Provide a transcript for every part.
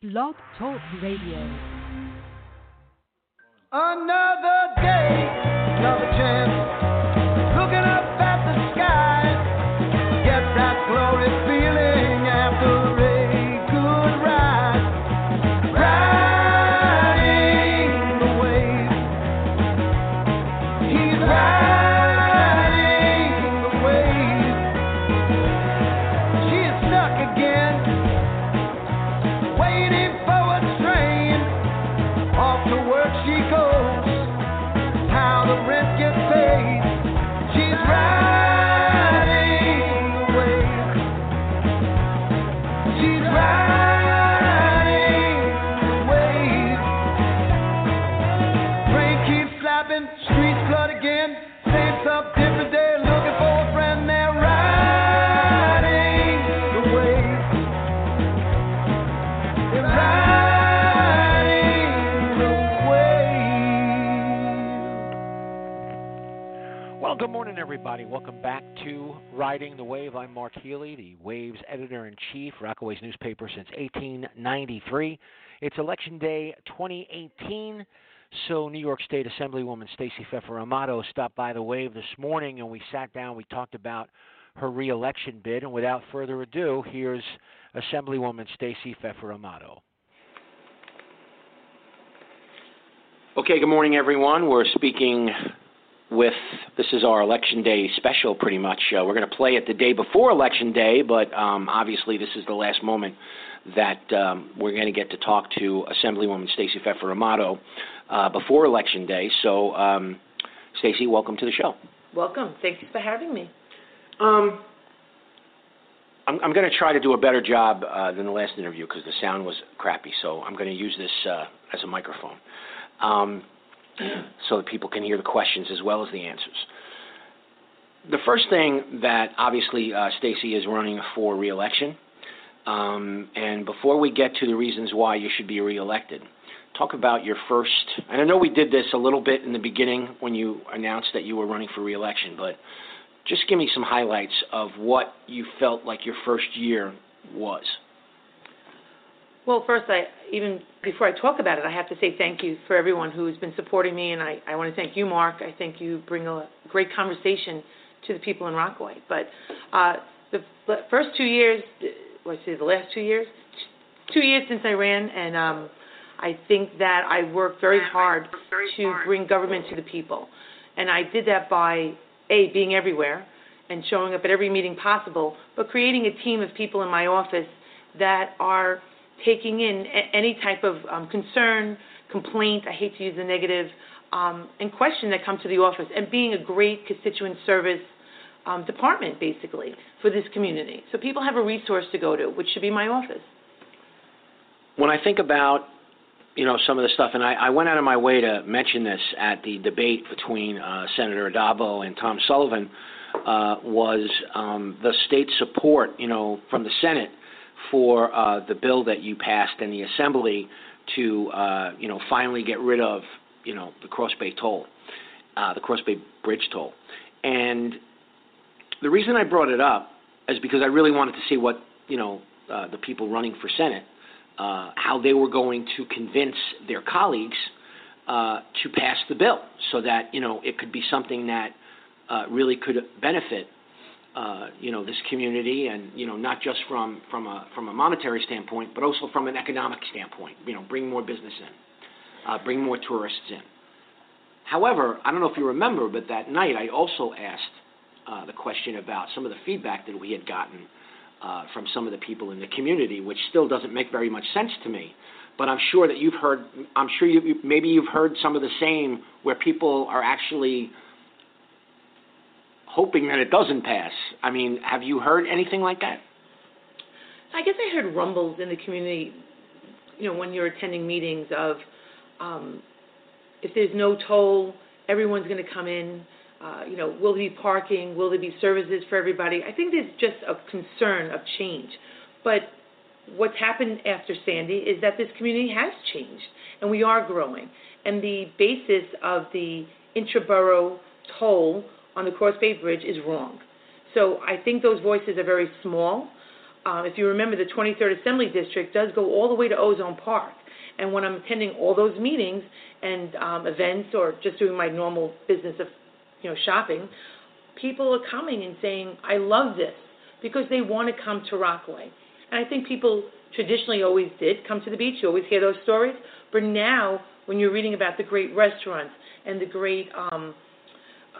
Blog Talk Radio. Another day, another chance. Good morning, everybody. Welcome back to Riding the Wave. I'm Mark Healey, the Wave's editor in chief, Rockaway's newspaper since 1893. It's Election Day 2018, so New York State Assemblywoman Stacey Pheffer Amato stopped by the Wave this morning, and we sat down. We talked about her reelection bid, and without further ado, here's Assemblywoman Stacey Pheffer Amato. Okay, good morning, everyone. We're speaking with this is our election day special pretty much uh, we're going to play it the day before election day but um, obviously this is the last moment that um, we're going to get to talk to assemblywoman stacey pheffer amato uh, before election day so um, stacey welcome to the show Welcome. Thank you for having me. um, I'm, I'm going to try to do a better job uh, than the last interview because the sound was crappy. So I'm going to use this uh, as a microphone um, so that people can hear the questions as well as the answers. The first thing that obviously uh, Stacy is running for reelection, um, and before we get to the reasons why you should be reelected, talk about your first. And I know we did this a little bit in the beginning when you announced that you were running for reelection, but just give me some highlights of what you felt like your first year was. Well, first, I even before I talk about it, I have to say thank you for everyone who's been supporting me, and I, I want to thank you, Mark. I think you bring a great conversation to the people in Rockaway. But uh, the first two years, let's say the last two years, two years since I ran, and um, I think that I worked very hard to bring government to the people, and I did that by a being everywhere and showing up at every meeting possible, but creating a team of people in my office that are taking in any type of um, concern, complaint, I hate to use the negative, um, and question that come to the office, and being a great constituent service um, department, basically, for this community. So people have a resource to go to, which should be my office. When I think about you know some of the stuff, and I, I went out of my way to mention this at the debate between uh, Senator Addabbo and Tom Sullivan, uh, was um, the state support, you know, from the Senate for uh, the bill that you passed in the Assembly to, uh, you know, finally get rid of, you know, the Cross Bay toll, uh, the Cross Bay Bridge toll, and the reason I brought it up is because I really wanted to see what, you know, uh, the people running for Senate uh, how they were going to convince their colleagues uh, to pass the bill so that you know it could be something that really could benefit uh, you know this community and you know not just from from a from a monetary standpoint but also from an economic standpoint you know bring more business in uh, bring more tourists in however I don't know if you remember but that night I also asked uh, the question about some of the feedback that we had gotten uh, from some of the people in the community, which still doesn't make very much sense to me. But I'm sure that you've heard. I'm sure you maybe you've heard some of the same where people are actually hoping that it doesn't pass. I mean, have you heard anything like that? I guess I heard rumbles in the community, you know, when you're attending meetings of um, if there's no toll, everyone's going to come in. Uh, you know, will there be parking? Will there be services for everybody? I think there's just a concern of change. But what's happened after Sandy is that this community has changed, and we are growing. And the basis of the intraborough toll on the Cross Bay Bridge is wrong. So I think those voices are very small. uh, if you remember, the 23rd Assembly District does go all the way to Ozone Park. And when I'm attending all those meetings and um, events or just doing my normal business of, you know, shopping, people are coming and saying, I love this because they want to come to Rockaway. And I think people traditionally always did come to the beach. You always hear those stories. But now, when you're reading about the great restaurants and the great um,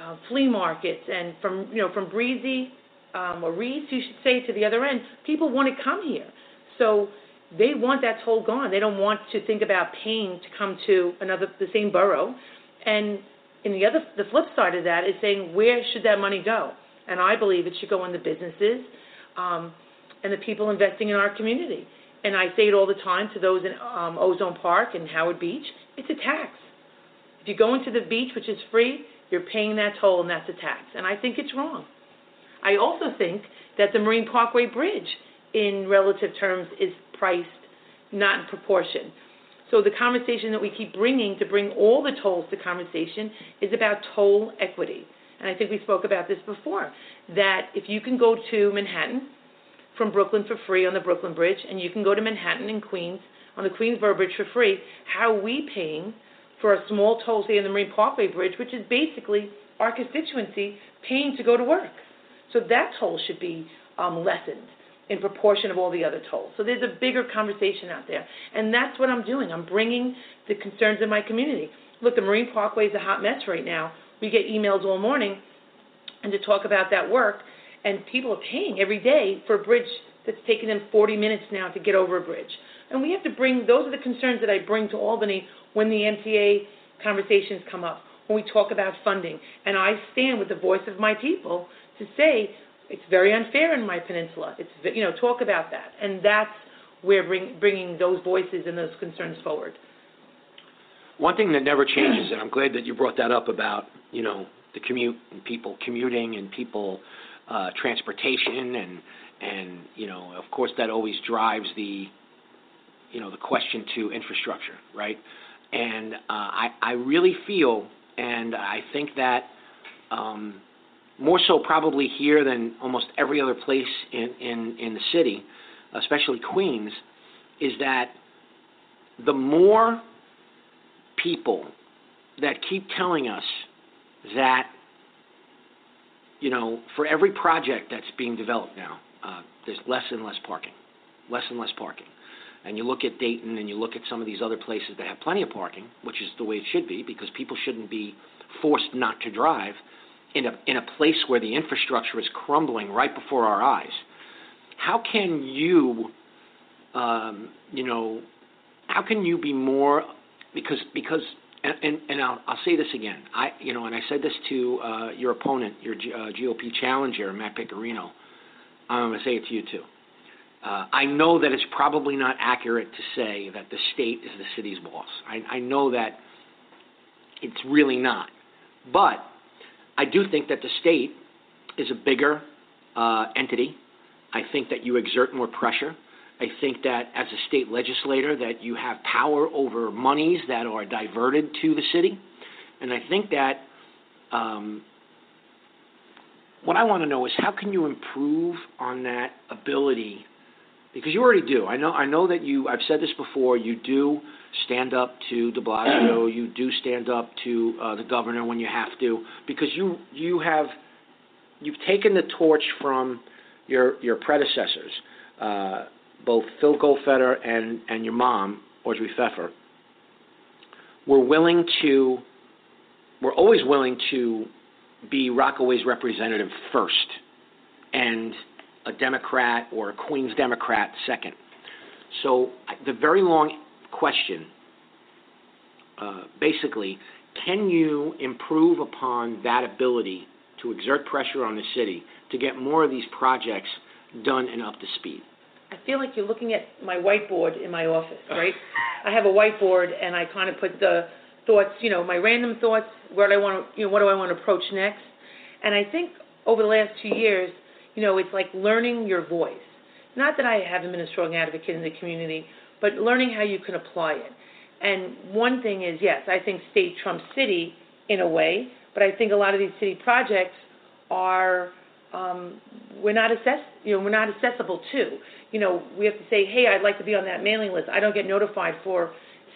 uh, flea markets, and from you know from Breezy um, or Riis, you should say, to the other end, people want to come here. So they want that toll gone. They don't want to think about paying to come to another the same borough. And in the other the flip side of that is saying where should that money go? And I believe it should go in the businesses um, and the people investing in our community. And I say it all the time to those in um, Ozone Park and Howard Beach. It's a tax. If you go into the beach, which is free, you're paying that toll, and that's a tax. And I think it's wrong. I also think that the Marine Parkway Bridge, in relative terms, is priced not in proportion. So the conversation that we keep bringing to bring all the tolls to conversation is about toll equity. And I think we spoke about this before, that if you can go to Manhattan from Brooklyn for free on the Brooklyn Bridge, and you can go to Manhattan and Queens on the Queensboro Bridge for free, how are we paying for a small toll, say, on the Marine Parkway Bridge, which is basically our constituency paying to go to work? So that toll should be um, lessened in proportion of all the other tolls. So there's a bigger conversation out there. And that's what I'm doing. I'm bringing the concerns of my community. Look, the Marine Parkway is a hot mess right now. We get emails all morning and to talk about that work, and people are paying every day for a bridge that's taken them 40 minutes now to get over a bridge. And we have to bring, those are the concerns that I bring to Albany when the MTA conversations come up, when we talk about funding. And I stand with the voice of my people to say it's very unfair in my peninsula. It's you know talk about that, and that's where bring, bringing those voices and those concerns forward. One thing that never changes, and I'm glad that you brought that up about you know the commute and people commuting and people uh, transportation and and you know of course that always drives the you know the question to infrastructure, right? And uh, I I really feel and I think that um, more so probably here than almost every other place in, in, in the city, especially Queens, is that the more people that keep telling us that, you know, for every project that's being developed now, uh, there's less and less parking, less and less parking. And you look at Dayton and you look at some of these other places that have plenty of parking, which is the way it should be because people shouldn't be forced not to drive in a, in a place where the infrastructure is crumbling right before our eyes, how can you, um, you know, how can you be more, because, because and, and, and I'll, I'll say this again, I, you know, and I said this to uh, your opponent, your G, uh, GOP challenger, Matt Piccarino, I'm going to say it to you too. Uh, I know that it's probably not accurate to say that the state is the city's boss. I, I know that it's really not. But I do think that the state is a bigger uh, entity. I think that you exert more pressure. I think that as a state legislator that you have power over monies that are diverted to the city. And I think that um, what I want to know is how can you improve on that ability because you already do. I know. I know that you. I've said this before. You do stand up to De Blasio. you do stand up to uh, the governor when you have to, because you you have you've taken the torch from your your predecessors, uh, both Phil Goldfeder and and your mom Audrey Pheffer. We're willing to. We're always willing to be Rockaway's representative first, and a Democrat or a Queens Democrat second. So the very long question, uh, basically, can you improve upon that ability to exert pressure on the city to get more of these projects done and up to speed? I feel like you're looking at my whiteboard in my office, right? I have a whiteboard and I kind of put the thoughts, you know, my random thoughts, where do I want to, you know, what do I want to approach next? And I think over the last two years, you know, it's like learning your voice. Not that I haven't been a strong advocate in the community, but learning how you can apply it. And one thing is, yes, I think state trumps city in a way, but I think a lot of these city projects are um, we're not assess you know we're not accessible to. you know, we have to say, hey, I'd like to be on that mailing list. I don't get notified for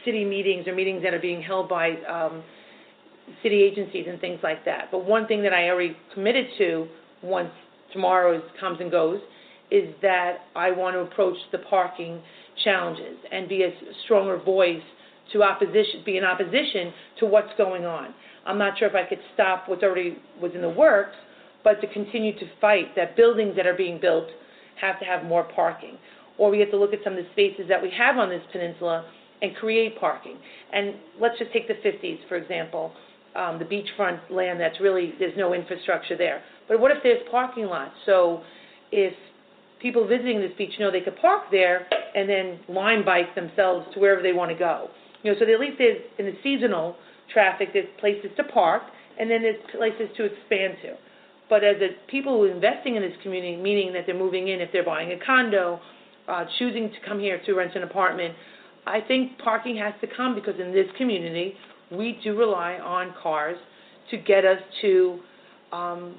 city meetings or meetings that are being held by um, city agencies and things like that. But one thing that I already committed to once tomorrow comes and goes is that I want to approach the parking challenges and be a stronger voice to opposition, be in opposition to what's going on. I'm not sure if I could stop what's already was in the works, but to continue to fight that buildings that are being built have to have more parking. Or we have to look at some of the spaces that we have on this peninsula and create parking. And let's just take the 50s, for example, um, the beachfront land that's really, there's no infrastructure there. But what if there's parking lots? So if people visiting this beach know they could park there and then line bike themselves to wherever they want to go. You know, so at least there's, in the seasonal traffic, there's places to park, and then there's places to expand to. But as a people who are investing in this community, meaning that they're moving in, if they're buying a condo, uh, choosing to come here to rent an apartment, I think parking has to come because in this community, we do rely on cars to get us to, um,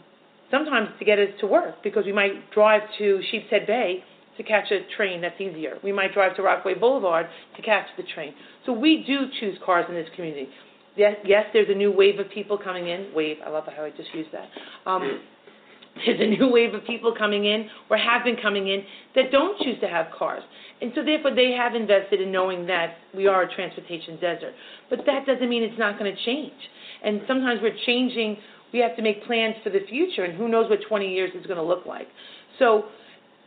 sometimes to get us to work because we might drive to Sheepshead Bay to catch a train that's easier. We might drive to Rockaway Boulevard to catch the train. So we do choose cars in this community. Yes, yes, there's a new wave of people coming in. Wave, I love how I just used that. Um, there's a new wave of people coming in, or have been coming in, that don't choose to have cars. And so therefore they have invested in knowing that we are a transportation desert. But that doesn't mean it's not going to change. And sometimes we're changing, we have to make plans for the future, and who knows what 20 years is going to look like. So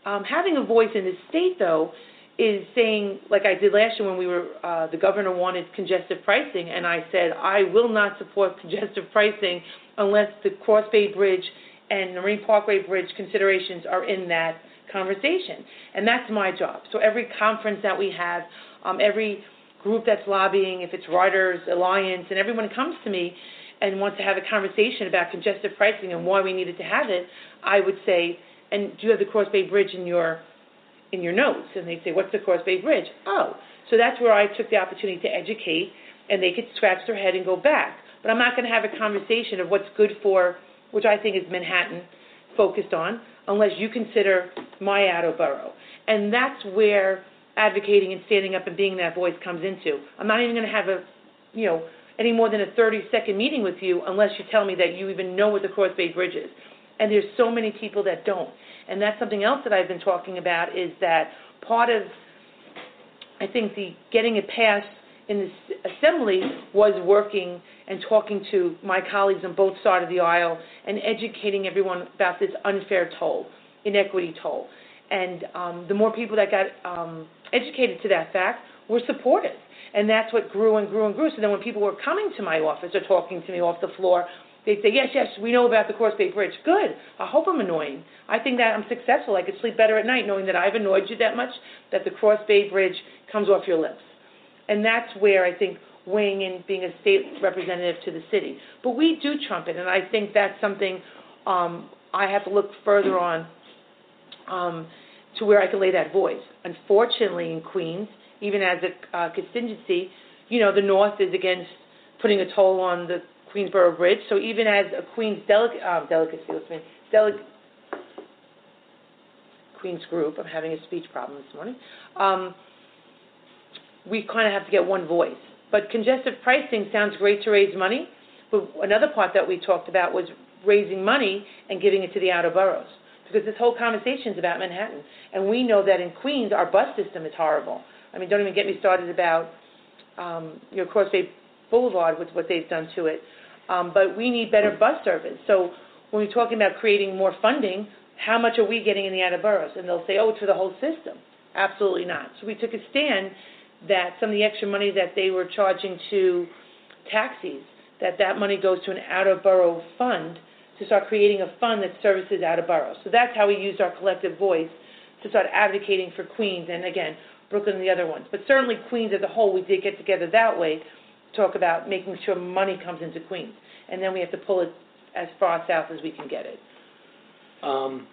um, having a voice in the state, though, is saying, like I did last year when we were, uh, the governor wanted congestive pricing, and I said, I will not support congestive pricing unless the Cross Bay Bridge and Marine Parkway Bridge considerations are in that conversation. And that's my job. So every conference that we have, um, every group that's lobbying, if it's Riders Alliance, and everyone comes to me and wants to have a conversation about congestive pricing and why we needed to have it, I would say, and do you have the Cross Bay Bridge in your in your notes? And they'd say, what's the Cross Bay Bridge? Oh, so that's where I took the opportunity to educate, and they could scratch their head and go back. But I'm not going to have a conversation of what's good for, which I think is Manhattan focused on, unless you consider my outer borough. And that's where advocating and standing up and being that voice comes into. I'm not even going to have a, you know, any more than a 30 second meeting with you unless you tell me that you even know what the Cross Bay Bridge is. And there's so many people that don't. And that's something else that I've been talking about is that part of, I think, the getting it passed in the assembly was working and talking to my colleagues on both sides of the aisle and educating everyone about this unfair toll, inequity toll. And um, the more people that got um, educated to that fact were supported. And that's what grew and grew and grew. So then when people were coming to my office or talking to me off the floor, They'd say, yes, yes, we know about the Cross Bay Bridge. Good. I hope I'm annoying. I think that I'm successful. I could sleep better at night knowing that I've annoyed you that much, that the Cross Bay Bridge comes off your lips. And that's where I think weighing in, being a state representative to the city. But we do trumpet, and I think that's something um, I have to look further on um, to where I can lay that voice. Unfortunately, in Queens, even as a uh, contingency, you know, the North is against putting a toll on the Queensboro Bridge. So even as a Queens delic- uh, delicacy, what's me, delic- Queens group, I'm having a speech problem this morning. Um, we kind of have to get one voice. But congestive pricing sounds great to raise money, but another part that we talked about was raising money and giving it to the outer boroughs. Because this whole conversation is about Manhattan. And we know that in Queens, our bus system is horrible. I mean, don't even get me started about um, your Cross Bay Boulevard with what they've done to it. Um, but we need better bus service. So when we're talking about creating more funding, how much are we getting in the outer boroughs? And they'll say, oh, it's for the whole system. Absolutely not. So we took a stand that some of the extra money that they were charging to taxis, that that money goes to an outer borough fund to start creating a fund that services outer boroughs. So that's how we used our collective voice to start advocating for Queens and again, Brooklyn and the other ones. But certainly Queens as a whole, we did get together that way talk about making sure money comes into Queens, and then we have to pull it as far south as we can get it. Um,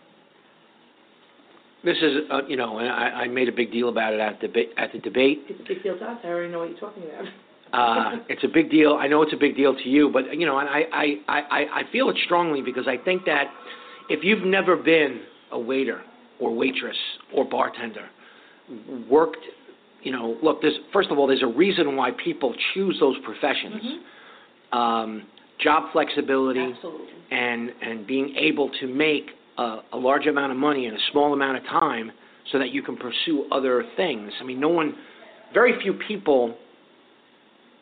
this is, uh, you know, and I, I made a big deal about it at the deba- at the debate. It's a big deal to us, I already know what you're talking about. Uh, it's a big deal. I know it's a big deal to you, but you know, and I, I, I, I feel it strongly because I think that if you've never been a waiter or waitress or bartender worked you know look there's first of all there's a reason why people choose those professions Mm-hmm. um, job flexibility Absolutely. and and being able to make a, a large amount of money in a small amount of time so that you can pursue other things i mean no one very few people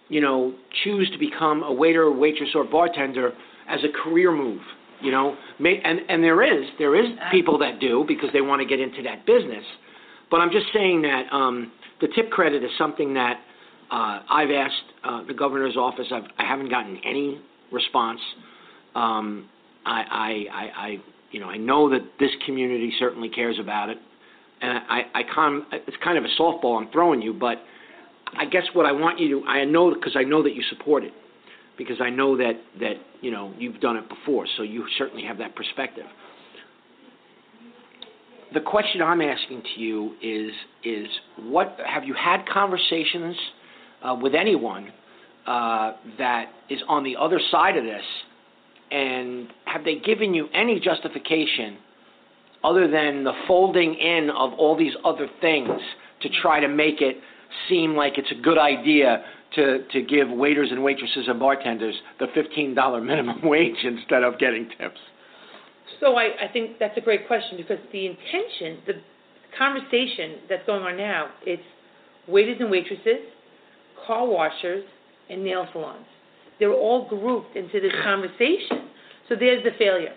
you know choose to become a waiter waitress or bartender as a career move you know may, and and there is there is people that do because they want to get into that business but i'm just saying that um the tip credit is something that uh i've asked uh the governor's office. I've i haven't gotten any response. Um i i i, I you know i know that this community certainly cares about it. And i i kind it's kind of a softball i'm throwing you but i guess what i want you to i know because i know that you support it because I know that that you know you've done it before, so you certainly have that perspective. The question I'm asking to you is is what have you had conversations uh, with anyone uh, that is on the other side of this, and have they given you any justification other than the folding in of all these other things to try to make it seem like it's a good idea to, to give waiters and waitresses and bartenders the $15 minimum wage instead of getting tips? So I, I think that's a great question because the intention, the conversation that's going on now, it's waiters and waitresses, car washers, and nail salons. They're all grouped into this conversation. So there's the failure.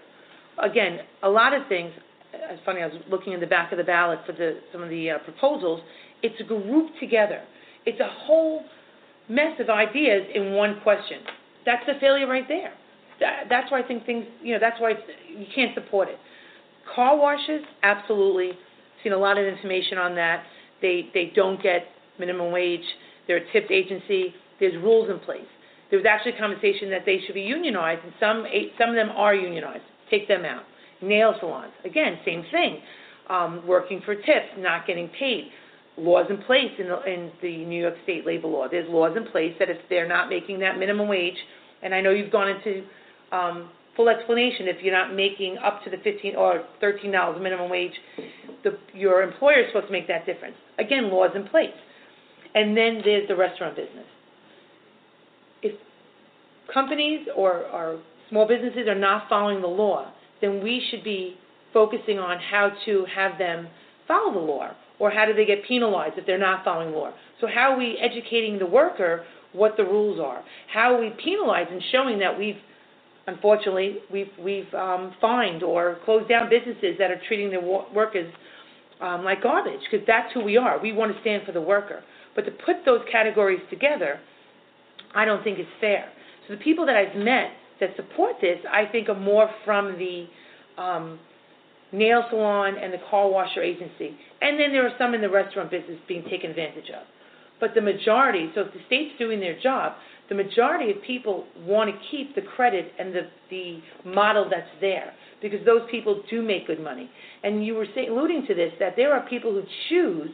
Again, a lot of things. It's funny. I was looking in the back of the ballot for the some of the uh, proposals. It's grouped together. It's a whole mess of ideas in one question. That's the failure right there. That, that's why I think things, you know, that's why you can't support it. Car washes, absolutely. Seen a lot of information on that. They they don't get minimum wage. They're a tipped agency. There's rules in place. There was actually a conversation that they should be unionized, and some some of them are unionized. Take them out. Nail salons, again, same thing. Um, working for tips, not getting paid laws in place in the, in the New York State labor law. There's laws in place that if they're not making that minimum wage, and I know you've gone into um, full explanation, if you're not making up to the 15 or 13 dollars minimum wage, the, your employer is supposed to make that difference. Again, laws in place. And then there's the restaurant business. If companies or, or small businesses are not following the law, then we should be focusing on how to have them follow the law or how do they get penalized if they're not following law? So how are we educating the worker what the rules are? How are we penalizing, and showing that we've, unfortunately, we've we've um, fined or closed down businesses that are treating their wo- workers um, like garbage? Because that's who we are. We want to stand for the worker. But to put those categories together, I don't think is fair. So the people that I've met that support this, I think, are more from the um, nail salon and the car washer agency. And then there are some in the restaurant business being taken advantage of. But the majority, so if the state's doing their job, the majority of people want to keep the credit and the, the model that's there because those people do make good money. And you were saying, alluding to this, that there are people who choose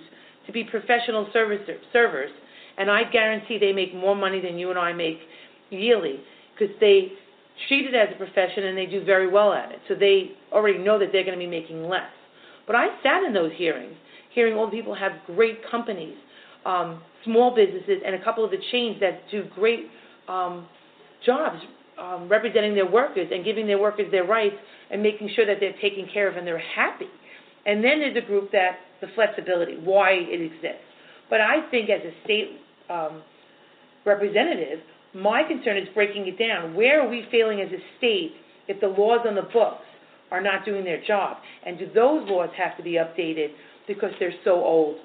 to be professional service, servers, and I guarantee they make more money than you and I make yearly because they treat it as a profession and they do very well at it. So they already know that they're going to be making less. But I sat in those hearings, hearing all the people have great companies, um, small businesses, and a couple of the chains that do great um, jobs um, representing their workers and giving their workers their rights and making sure that they're taken care of and they're happy. And then there's a group that the flexibility, why it exists. But I think as a state um, representative, my concern is breaking it down. Where are we failing as a state if the laws on the books are not doing their job? And do those laws have to be updated because they're so old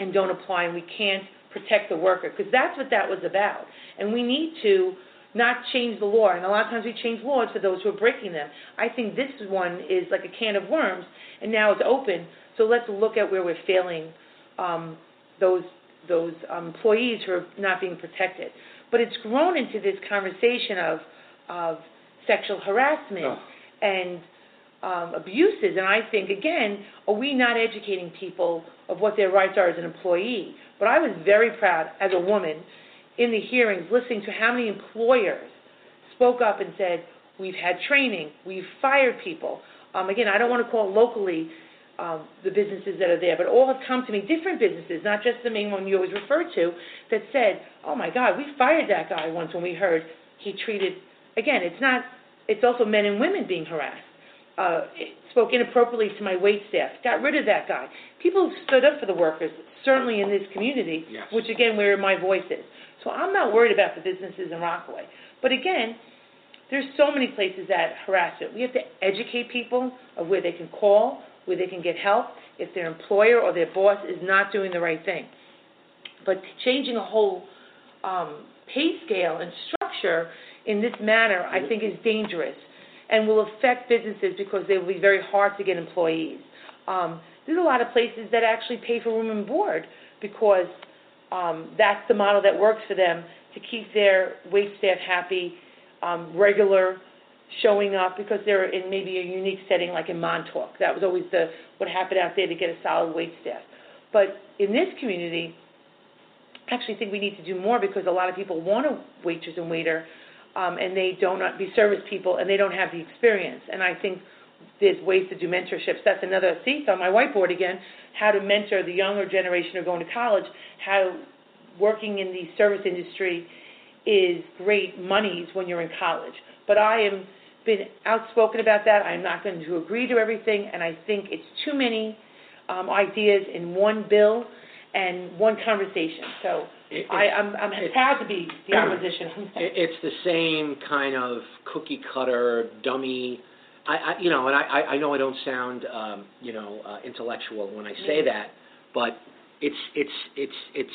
and don't apply and we can't protect the worker? Because that's what that was about. And we need to not change the law. And a lot of times we change laws for those who are breaking them. I think this one is like a can of worms, and now it's open. So let's look at where we're failing um, those those um, employees who are not being protected. But it's grown into this conversation of of sexual harassment Ugh. and um, abuses. And I think again, are we not educating people of what their rights are as an employee? But I was very proud as a woman in the hearings listening to how many employers spoke up and said, we've had training, we've fired people. Um, again, I don't want to call locally um, the businesses that are there, but all have come to me, different businesses, not just the main one you always refer to, that said, oh my God, we fired that guy once when we heard he treated, again, it's not, it's also men and women being harassed. Uh, spoke inappropriately to my wait staff, got rid of that guy. People have stood up for the workers, certainly in this community, Yes. which again, where my voice is. So I'm not worried about the businesses in Rockaway. But again, there's so many places that harass it. We have to educate people of where they can call, where they can get help if their employer or their boss is not doing the right thing. But changing a whole um, pay scale and structure in this manner, I think, is dangerous and will affect businesses because they will be very hard to get employees. Um, there's a lot of places that actually pay for room and board because um, that's the model that works for them to keep their wait staff happy, um, regular, showing up because they're in maybe a unique setting like in Montauk. That was always the what happened out there to get a solid wait staff. But in this community, I actually think we need to do more because a lot of people want a waitress and waiter, um, and they don't not be service people and they don't have the experience. And I think there's ways to do mentorships. That's another see it's on my whiteboard again. How to mentor the younger generation who are going to college. How working in the service industry is great monies when you're in college. But I am been outspoken about that. I'm not going to agree to everything, and I think it's too many um, ideas in one bill and one conversation. So It- I, I'm, I'm it- proud to be the opposition. It, it's the same kind of cookie cutter, dummy. I, I you know, and I, I- I know I don't sound, um, you know, uh, intellectual when I say Yeah. that, but it's, it's, it's, it's,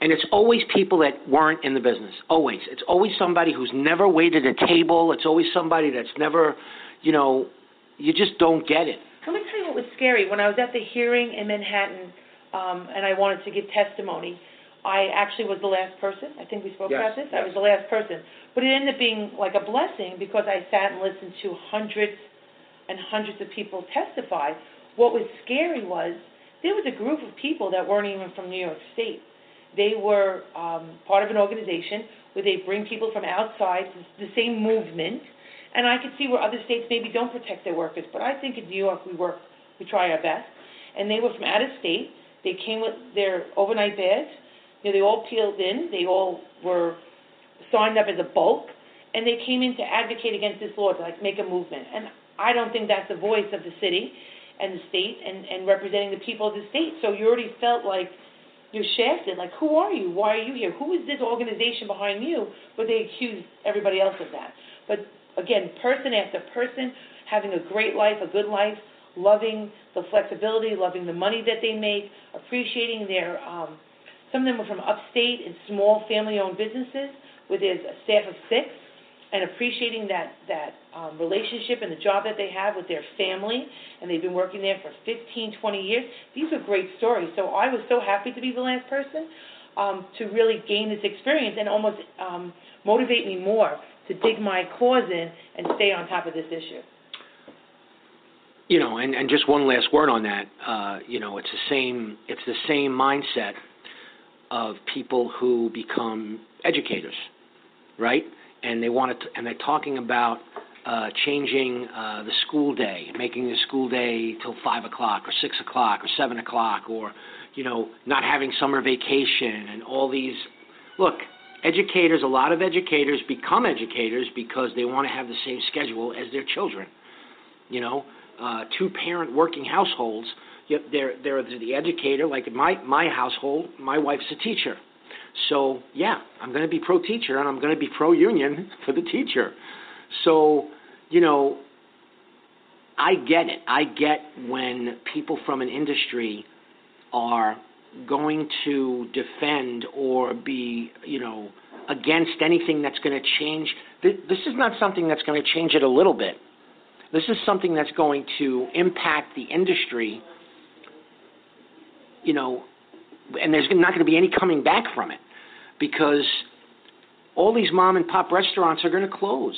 and it's always people that weren't in the business. Always. It's always somebody who's never waited a table. It's always somebody that's never, you know, you just don't get it. Let me tell you what was scary. When I was at the hearing in Manhattan, um, and I wanted to give testimony, I actually was the last person. I think we spoke Yes, about this. I was the last person. But it ended up being like a blessing because I sat and listened to hundreds and hundreds of people testify. What was scary was there was a group of people that weren't even from New York State. They were um, part of an organization where they bring people from outside, the same movement, and I could see where other states maybe don't protect their workers, but I think in New York we work, we try our best. And they were from out of state. They came with their overnight beds. You know, they all peeled in. They all were signed up as a bulk, and they came in to advocate against this law to like make a movement. And I don't think that's the voice of the city and the state and, and representing the people of the state. So you already felt like you're shafted. Like, who are you? Why are you here? Who is this organization behind you? But they accuse everybody else of that. But again, person after person, having a great life, a good life, loving the flexibility, loving the money that they make, appreciating their. Um, some of them were from upstate and small family-owned businesses with a staff of six, and appreciating that that um, relationship and the job that they have with their family, and they've been working there for 15, 20 years. These are great stories. So I was so happy to be the last person um, to really gain this experience and almost um, motivate me more to dig my claws in and stay on top of this issue. You know, and, just one last word on that. Uh, you know, it's the same. It's the same mindset of people who become educators, right? And they want to, and they're talking about uh, changing uh, the school day, making the school day till five o'clock or six o'clock or seven o'clock, or you know, not having summer vacation and all these. Look, educators. A lot of educators become educators because they want to have the same schedule as their children. You know, uh, two-parent working households. Yep, they're they're the educator. Like in my my household, my wife's a teacher. So yeah, I'm going to be pro teacher and I'm going to be pro union for the teacher. So you know, I get it. I get when people from an industry are going to defend or be you know against anything that's going to change. Th- This is not something that's going to change it a little bit. This is something that's going to impact the industry you know, and there's not going to be any coming back from it because all these mom and pop restaurants are going to close.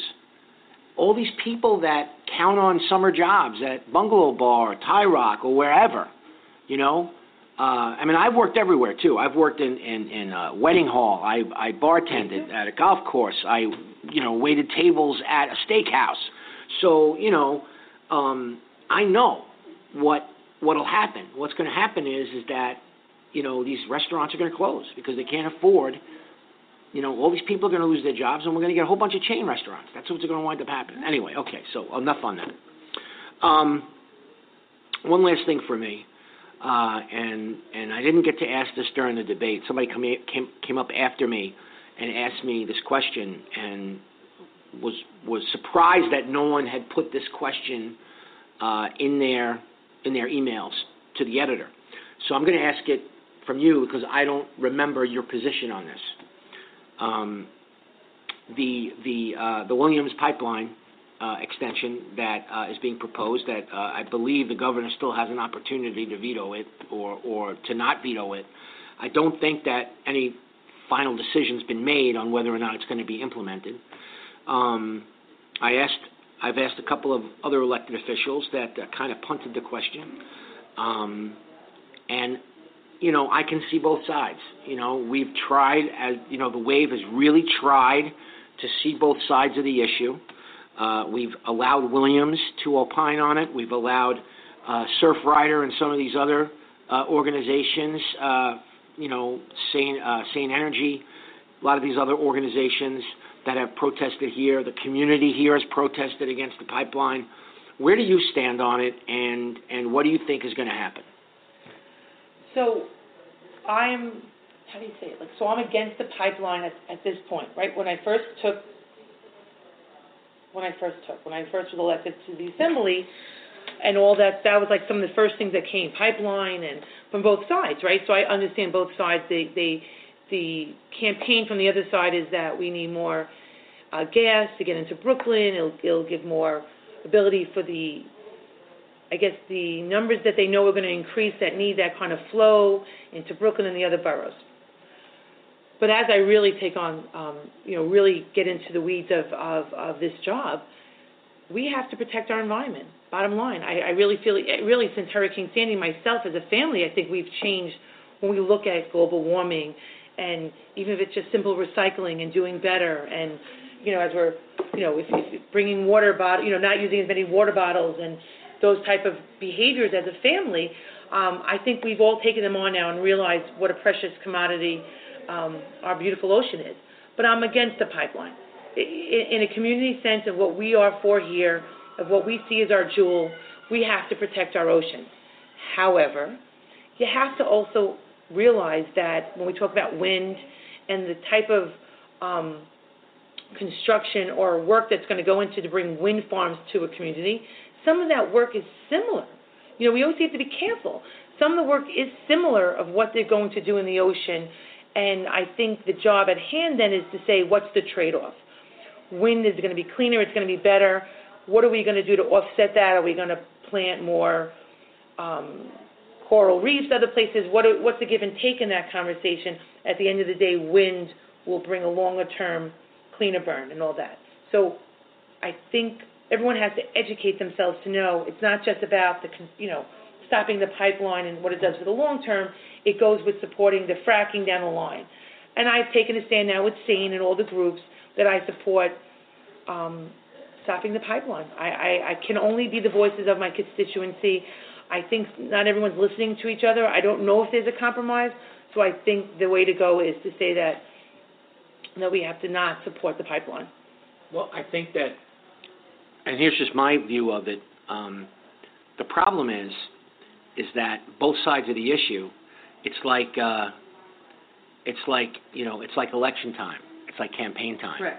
All these people that count on summer jobs at Bungalow Bar, or Thai Rock, or wherever, you know. Uh, I mean, I've worked everywhere too. I've worked in in, in a wedding hall. I I bartended at a golf course. I you know waited tables at a steakhouse. So you know, um, I know what what'll happen? What's going to happen is is that you know these restaurants are going to close because they can't afford. You know, all these people are going to lose their jobs, and we're going to get a whole bunch of chain restaurants. That's what's going to wind up happening. Anyway, okay, so enough on that. Um, one last thing for me, uh, and and I didn't get to ask this during the debate. Somebody come, came came up after me and asked me this question, and was was surprised that no one had put this question uh, in their in their emails to the editor. So I'm going to ask it from you because I don't remember your position on this. Um, the the uh, the Williams pipeline uh, extension that uh, is being proposed that uh, I believe the governor still has an opportunity to veto it or or to not veto it. I don't think that any final decision's been made on whether or not it's going to be implemented. Um, I asked I've asked a couple of other elected officials that uh, kind of punted the question. Um, and, you know, I can see both sides. You know, we've tried, as you know, the wave has really tried to see both sides of the issue. Uh, we've allowed Williams to opine on it. We've allowed uh, Surfrider and some of these other uh, organizations, uh, you know, Sane, uh, Sane Energy, a lot of these other organizations that have protested here. The community here has protested against the pipeline. Where do you stand on it, and and what do you think is going to happen? So, I'm how do you say it? Like, so I'm against the pipeline at, at this point, right? When I first took, when I first took, when I first was elected to the assembly, and all that, that was like some of the first things that came, pipeline, and from both sides, right? So I understand both sides. They they the campaign from the other side is that we need more uh, gas to get into Brooklyn. It'll, it'll give more ability for the, I guess, the numbers that they know are going to increase that need that kind of flow into Brooklyn and the other boroughs. But as I really take on, um, you know, really get into the weeds of, of, of this job, we have to protect our environment. Bottom line, I, I really feel, really since Hurricane Sandy, myself as a family, I think we've changed when we look at global warming and even if it's just simple recycling and doing better and you know as we're you know if, if bringing water bottle you know not using as many water bottles and those type of behaviors as a family um, I think we've all taken them on now and realized what a precious commodity um, our beautiful ocean is. But I'm against the pipeline. In, in a community sense of what we are for here of what we see as our jewel we have to protect our ocean. However you have to also realize that when we talk about wind and the type of um, construction or work that's going to go into to bring wind farms to a community, some of that work is similar. You know, we always have to be careful. Some of the work is similar of what they're going to do in the ocean, and I think the job at hand then is to say, what's the trade-off? Wind is going to be cleaner, it's going to be better. What are we going to do to offset that? Are we going to plant more um, coral reefs, other places. What are, what's the give and take in that conversation? At the end of the day, wind will bring a longer term cleaner burn and all that. So I think everyone has to educate themselves to know it's not just about the you know stopping the pipeline and what it does for the long term. It goes with supporting the fracking down the line. And I've taken a stand now with SANE and all the groups that I support um, stopping the pipeline. I, I, I can only be the voices of my constituency. I think not everyone's listening to each other. I don't know if there's a compromise, so I think the way to go is to say that that we have to not support the pipeline. Well, I think that, and here's just my view of it. Um, the problem is, is that both sides of the issue, it's like, uh, it's like you know, it's like election time. It's like campaign time. Right.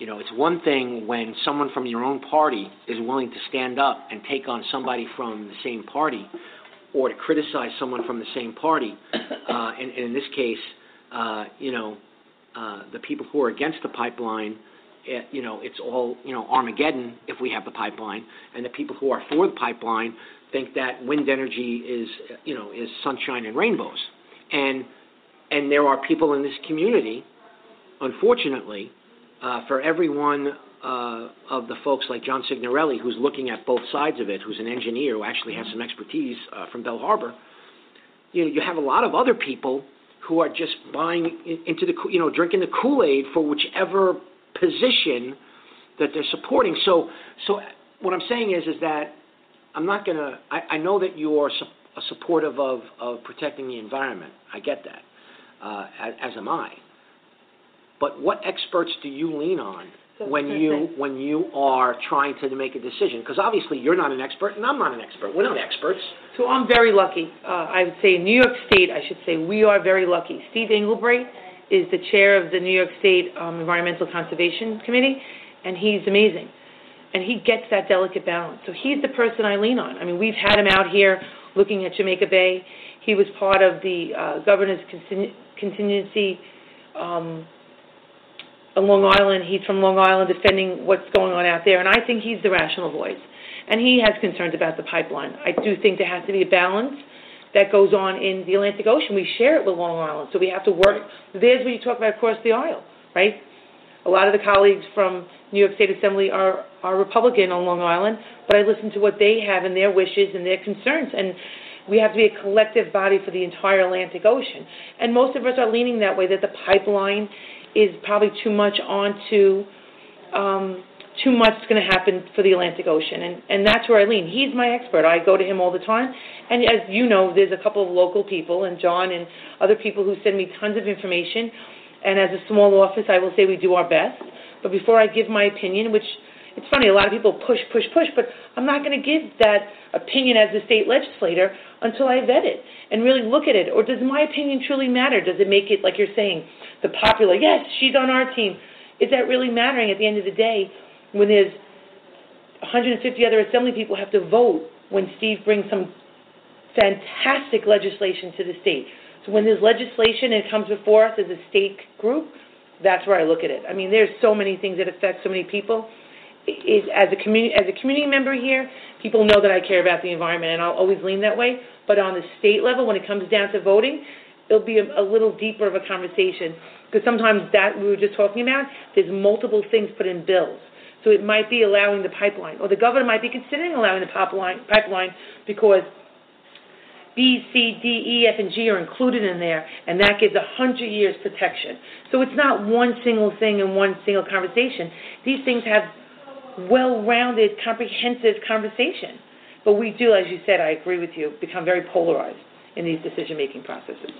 You know, it's one thing when someone from your own party is willing to stand up and take on somebody from the same party, or to criticize someone from the same party. Uh, and, and in this case, uh, you know, uh, the people who are against the pipeline, it, you know, it's all you know Armageddon if we have the pipeline, and the people who are for the pipeline think that wind energy is you know is sunshine and rainbows, and and there are people in this community, unfortunately, uh, for every one uh, of the folks like John Signorelli, who's looking at both sides of it, who's an engineer who actually has some expertise uh, from Belle Harbor, you know, you have a lot of other people who are just buying into the, you know, drinking the Kool-Aid for whichever position that they're supporting. So, so what I'm saying is, is that I'm not gonna. I, I know that you're su- a supportive of of protecting the environment. I get that, uh, as, as am I. But what experts do you lean on when you when you are trying to make a decision? Because obviously you're not an expert, and I'm not an expert. We're not experts. So I'm very lucky. Uh, I would say in New York State, I should say, we are very lucky. Steve Englebright is the chair of the New York State um, Environmental Conservation Committee, and he's amazing. And he gets that delicate balance. So he's the person I lean on. I mean, we've had him out here looking at Jamaica Bay. He was part of the uh, governor's contingency um, on Long Island. He's from Long Island defending what's going on out there, and I think he's the rational voice. And he has concerns about the pipeline. I do think there has to be a balance that goes on in the Atlantic Ocean. We share it with Long Island, so we have to work. There's where you talk about across the aisle, right? A lot of the colleagues from New York State Assembly are, are Republican on Long Island, but I listen to what they have and their wishes and their concerns. And we have to be a collective body for the entire Atlantic Ocean. And most of us are leaning that way, that the pipeline is probably too much onto, um, too much is going to happen for the Atlantic Ocean. And, and that's where I lean. He's my expert. I go to him all the time. And as you know, there's a couple of local people, and John and other people who send me tons of information. And as a small office, I will say we do our best. But before I give my opinion, which it's funny, a lot of people push, push, push, but I'm not going to give that opinion as a state legislator until I vet it and really look at it. Or does my opinion truly matter? Does it make it, like you're saying, the popular, yes, she's on our team? Is that really mattering at the end of the day when there's 150 other assembly people have to vote when Steve brings some fantastic legislation to the state? So when there's legislation and it comes before us as a state group, that's where I look at it. I mean, there's so many things that affect so many people. Is as a community as a community member here, people know that I care about the environment, and I'll always lean that way. But on the state level, when it comes down to voting, it'll be a, a little deeper of a conversation because sometimes that we were just talking about, there's multiple things put in bills. So it might be allowing the pipeline, or the governor might be considering allowing the pipeline, pipeline because B, C, D, E, F, and G are included in there, and that gives a hundred years protection. So it's not one single thing and one single conversation. These things have well-rounded, comprehensive conversation. But we do, as you said, I agree with you, become very polarized in these decision-making processes.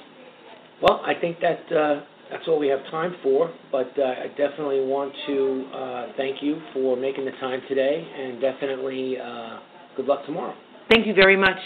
Well, I think that uh, that's all we have time for, but uh, I definitely want to uh, thank you for making the time today, and definitely uh, good luck tomorrow. Thank you very much.